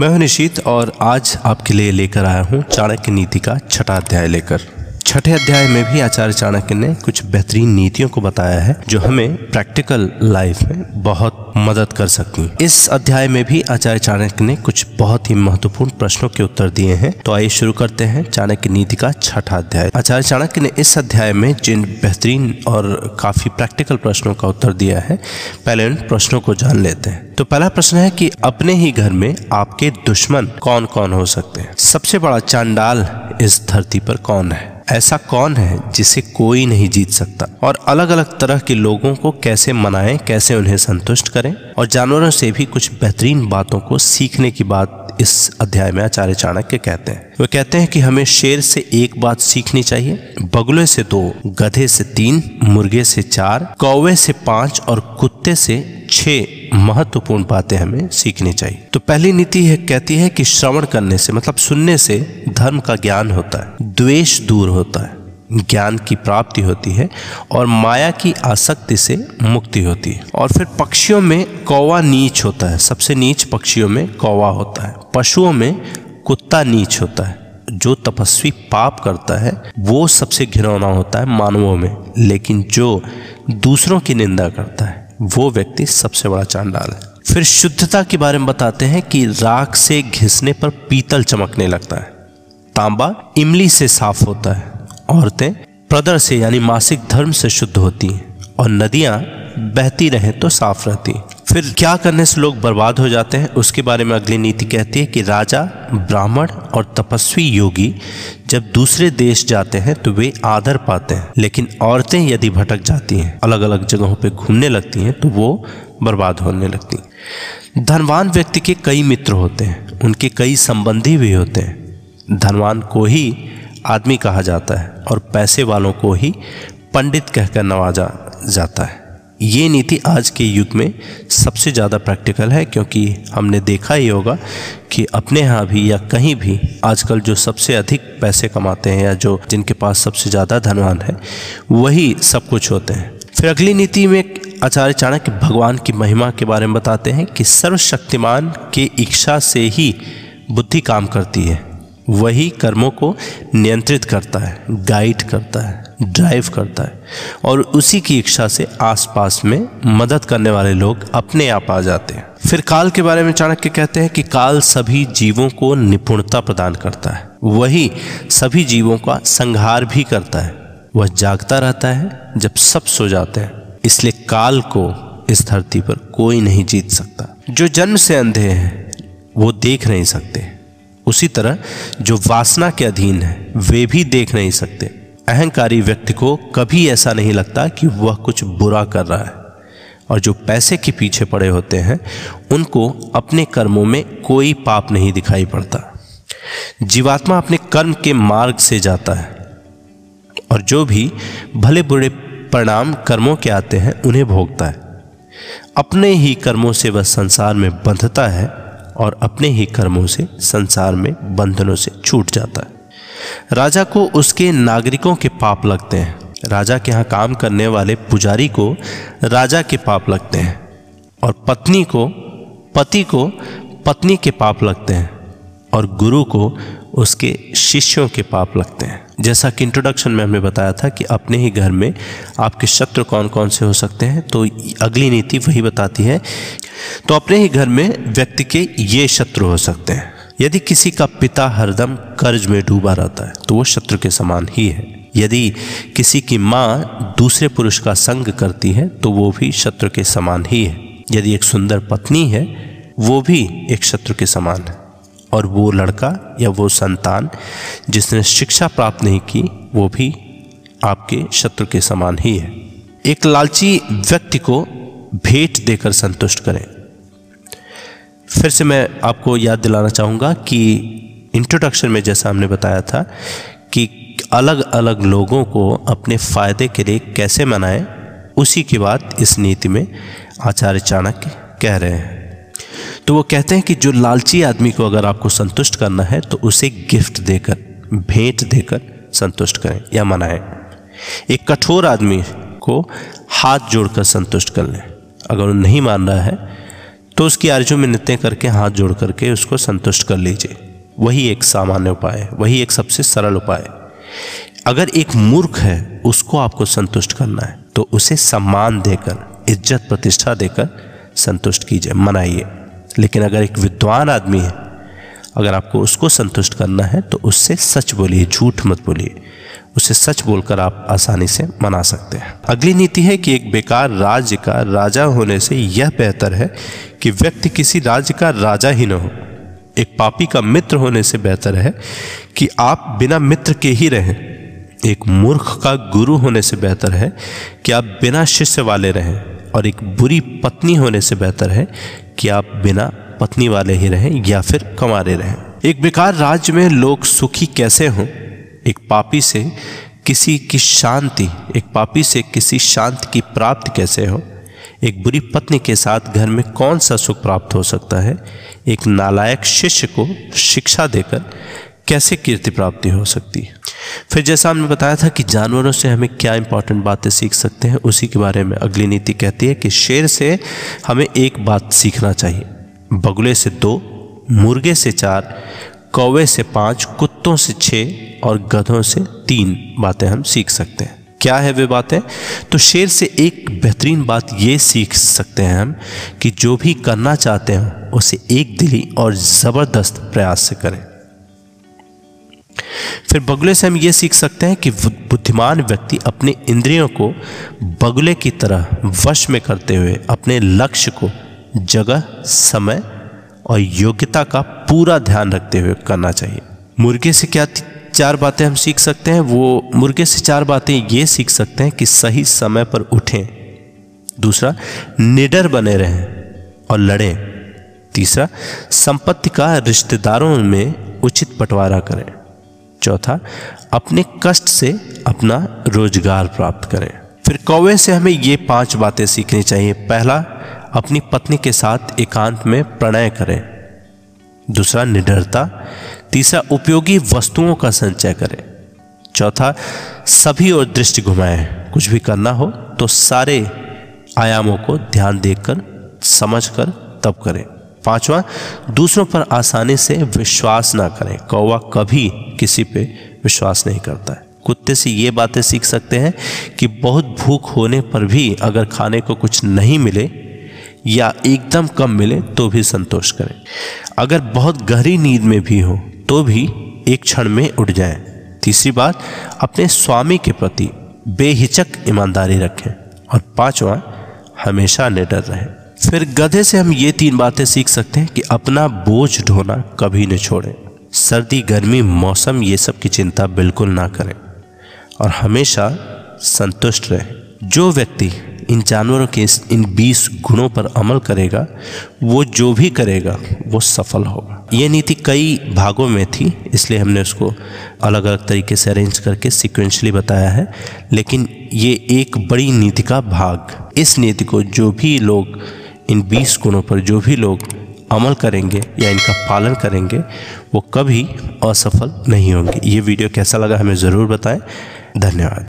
मैं हूँ निशीत और आज आपके लिए लेकर आया हूँ चाणक्य नीति का छठा अध्याय लेकर। छठे अध्याय में भी आचार्य चाणक्य ने कुछ बेहतरीन नीतियों को बताया है, जो हमें प्रैक्टिकल लाइफ में बहुत मदद कर सकती हैं। इस अध्याय में भी आचार्य चाणक्य ने कुछ बहुत ही महत्वपूर्ण प्रश्नों के उत्तर दिए हैं। तो आइए शुरू करते हैं चाणक्य नीति का छठा अध्याय। आचार्य चाणक्य ने इस अध्याय में जिन बेहतरीन और काफ़ी प्रैक्टिकल प्रश्नों का उत्तर दिया है, पहले उन प्रश्नों को जान लेते हैं। तो पहला प्रश्न है कि अपने ही घर में आपके दुश्मन कौन कौन हो सकते हैं? सबसे बड़ा चांडाल इस धरती पर कौन है? ऐसा कौन है जिसे कोई नहीं जीत सकता? और अलग अलग तरह के लोगों को कैसे मनाएँ, कैसे उन्हें संतुष्ट करें? और जानवरों से भी कुछ बेहतरीन बातों को सीखने की बात इस अध्याय में आचार्य चाणक्य कहते हैं। वे कहते हैं कि हमें शेर से एक बात सीखनी चाहिए। बगुले से दो, गधे से तीन, मुर्गे से चार, कौवे से पाँच और कुत्ते से छह महत्वपूर्ण बातें हमें सीखनी चाहिए। तो पहली नीति है कहती है कि श्रवण करने से मतलब सुनने से धर्म का ज्ञान होता है, द्वेष दूर होता है। ज्ञान की प्राप्ति होती है और माया की आसक्ति से मुक्ति होती है। और फिर पक्षियों में कौवा नीच होता है। सबसे नीच पक्षियों में कौवा होता है। पशुओं में कुत्ता नीच होता है। जो तपस्वी पाप करता है, वो सबसे घिनौना होता है मानवों में। लेकिन जो दूसरों की निंदा करता है, वो व्यक्ति सबसे बड़ा चांडाल है। फिर शुद्धता के बारे में बताते हैं कि राख से घिसने पर पीतल चमकने लगता है। तांबा इमली से साफ़ होता है। औरतें प्रदर से यानी मासिक धर्म से शुद्ध होती हैं और नदियाँ बहती रहें तो साफ़ रहती फिर क्या करने से लोग बर्बाद हो जाते हैं? उसके बारे में अगली नीति कहती है कि राजा, ब्राह्मण और तपस्वी योगी जब दूसरे देश जाते हैं तो वे आदर पाते हैं। लेकिन औरतें यदि भटक जाती हैं अलग अलग जगहों पे घूमने लगती हैं तो वो बर्बाद होने लगती धनवान व्यक्ति के कई मित्र होते हैं, उनके कई संबंधी भी होते हैं। धनवान को ही आदमी कहा जाता है और पैसे वालों को ही पंडित कहकर नवाजा जाता है। ये नीति आज के युग में सबसे ज़्यादा प्रैक्टिकल है क्योंकि हमने देखा ही होगा कि अपने यहाँ भी या कहीं भी आजकल जो सबसे अधिक पैसे कमाते हैं या जो जिनके पास सबसे ज़्यादा धनवान है, वही सब कुछ होते हैं। फिर अगली नीति में आचार्य चाणक्य भगवान की महिमा के बारे में बताते हैं कि सर्वशक्तिमान के इच्छा से ही बुद्धि काम करती है। वही कर्मों को नियंत्रित करता है गाइड करता है ड्राइव करता है। और उसी की इच्छा से आसपास में मदद करने वाले लोग अपने आप आ जाते हैं। फिर काल के बारे में चाणक्य कहते हैं कि काल सभी जीवों को निपुणता प्रदान करता है। वही सभी जीवों का संहार भी करता है। वह जागता रहता है, जब सब सो जाते हैं। इसलिए काल को इस धरती पर कोई नहीं जीत सकता। जो जन्म से अंधे हैं, वो देख नहीं सकते। उसी तरह जो वासना के अधीन है, वे भी देख नहीं सकते। अहंकारी व्यक्ति को कभी ऐसा नहीं लगता कि वह कुछ बुरा कर रहा है। और जो पैसे के पीछे पड़े होते हैं, उनको अपने कर्मों में कोई पाप नहीं दिखाई पड़ता। जीवात्मा अपने कर्म के मार्ग से जाता है। और जो भी भले बुरे परिणाम कर्मों के आते हैं, उन्हें भोगता है। अपने ही कर्मों से वह संसार में बंधता है और अपने ही कर्मों से संसार में बंधनों से छूट जाता है। राजा को उसके नागरिकों के पाप लगते हैं। राजा के यहाँ काम करने वाले पुजारी को राजा के पाप लगते हैं और पत्नी को, पति को पत्नी के पाप लगते हैं और गुरु को उसके शिष्यों के पाप लगते हैं। जैसा कि इंट्रोडक्शन में हमने बताया था कि अपने ही घर में आपके शत्रु कौन कौन से हो सकते हैं तो अगली नीति वही बताती है तो अपने ही घर में व्यक्ति के ये शत्रु हो सकते हैं। यदि किसी का पिता हरदम कर्ज में डूबा रहता है तो वो शत्रु के समान ही है। यदि किसी की माँ दूसरे पुरुष का संग करती है तो वो भी शत्रु के समान ही है। यदि एक सुंदर पत्नी है, वो भी एक शत्रु के समान है। और वो लड़का या वो संतान जिसने शिक्षा प्राप्त नहीं की, वो भी आपके शत्रु के समान ही है। एक लालची व्यक्ति को भेंट देकर संतुष्ट करें। फिर से मैं आपको याद दिलाना चाहूँगा कि इंट्रोडक्शन में जैसा हमने बताया था कि अलग अलग लोगों को अपने फ़ायदे के लिए कैसे मनाएँ, उसी की बात इस नीति में आचार्य चाणक्य कह रहे हैं। तो वो कहते हैं कि जो लालची आदमी को अगर आपको संतुष्ट करना है तो उसे गिफ्ट देकर, भेंट देकर संतुष्ट करें या मनाएँ। एक कठोर आदमी को हाथ जोड़कर संतुष्ट कर लें। अगर वो नहीं मान रहा है तो उसकी आरज़ू में नित्य करके हाथ जोड़ करके उसको संतुष्ट कर लीजिए। वही एक सामान्य उपाय है वही एक सबसे सरल उपाय। है अगर एक मूर्ख है, उसको आपको संतुष्ट करना है तो उसे सम्मान देकर, इज़्ज़त प्रतिष्ठा देकर संतुष्ट कीजिए, मनाइए। लेकिन अगर एक विद्वान आदमी है, अगर आपको उसको संतुष्ट करना है तो उससे सच बोलिए, झूठ मत बोलिए। उसे सच बोलकर आप आसानी से मना सकते हैं। अगली नीति है कि एक बेकार राज्य का राजा होने से यह बेहतर है कि व्यक्ति किसी राज्य का राजा ही न हो। एक पापी का मित्र होने से बेहतर है कि आप बिना मित्र के ही रहें। एक मूर्ख का गुरु होने से बेहतर है कि आप बिना शिष्य वाले रहें। और एक बुरी पत्नी होने से बेहतर है कि आप बिना पत्नी वाले ही रहें या फिर कमारे रहें। एक बेकार राज्य में लोग सुखी कैसे हों? एक पापी से किसी की शांति, एक पापी से किसी शांति की प्राप्ति कैसे हो? एक बुरी पत्नी के साथ घर में कौन सा सुख प्राप्त हो सकता है? एक नालायक शिष्य को शिक्षा देकर कैसे कीर्ति प्राप्ति हो सकती है? फिर जैसा हमने बताया था कि जानवरों से हमें क्या इंपॉर्टेंट बातें सीख सकते हैं, उसी के बारे में अगली नीति कहती है कि शेर से हमें एक बात सीखना चाहिए। बगुले से दो, मुर्गे से चार कौवे से पाँच, कुत्तों से छः और गधों से तीन बातें हम सीख सकते हैं। क्या है वे बातें? तो शेर से एक बेहतरीन बात ये सीख सकते हैं हम कि जो भी करना चाहते हैं, उसे एक दिली और ज़बरदस्त प्रयास से करें। फिर बगुले से हम ये सीख सकते हैं कि बुद्धिमान व्यक्ति अपने इंद्रियों को बगुले की तरह वश में करते हुए अपने लक्ष्य को जगह, समय और योग्यता का पूरा ध्यान रखते हुए करना चाहिए। मुर्गे से क्या चार बातें हम सीख सकते हैं? वो मुर्गे से चार बातें ये सीख सकते हैं कि सही समय पर उठें। दूसरा, निडर बने रहें और लड़ें। तीसरा, संपत्ति का रिश्तेदारों में उचित बंटवारा करें। चौथा, अपने कष्ट से अपना रोज़गार प्राप्त करें। फिर कौवे से हमें ये पाँच बातें सीखनी चाहिए। पहला अपनी पत्नी के साथ एकांत में प्रणय करें। दूसरा, निडरता। तीसरा, उपयोगी वस्तुओं का संचय करें। चौथा, सभी और दृष्टि घुमाएँ। कुछ भी करना हो तो सारे आयामों को ध्यान देकर, समझकर तब करें। पांचवा, दूसरों पर आसानी से विश्वास ना करें। कौवा कभी किसी पे विश्वास नहीं करता है। कुत्ते से ये बातें सीख सकते हैं कि बहुत भूख होने पर भी अगर खाने को कुछ नहीं मिले या एकदम कम मिले तो भी संतोष करें। अगर बहुत गहरी नींद में भी हो तो भी एक क्षण में उठ जाएँ। तीसरी बात, अपने स्वामी के प्रति बेहिचक ईमानदारी रखें। और पांचवा, हमेशा निडर रहें। फिर गधे से हम ये तीन बातें सीख सकते हैं कि अपना बोझ ढोना कभी न छोड़ें। सर्दी, गर्मी, मौसम, ये सब की चिंता बिल्कुल ना करें। और हमेशा संतुष्ट रहें। जो व्यक्ति इन जानवरों के इन बीस गुणों पर अमल करेगा, वो जो भी करेगा, वो सफल होगा। ये नीति कई भागों में थी, इसलिए हमने उसको अलग अलग तरीके से अरेंज करके सिक्वेंशली बताया है, लेकिन ये एक बड़ी नीति का भाग। इस नीति को जो भी लोग, इन बीस गुणों पर जो भी लोग अमल करेंगे या इनका पालन करेंगे, वो कभी असफल नहीं होंगे। ये वीडियो कैसा लगा हमें ज़रूर बताएँ। धन्यवाद।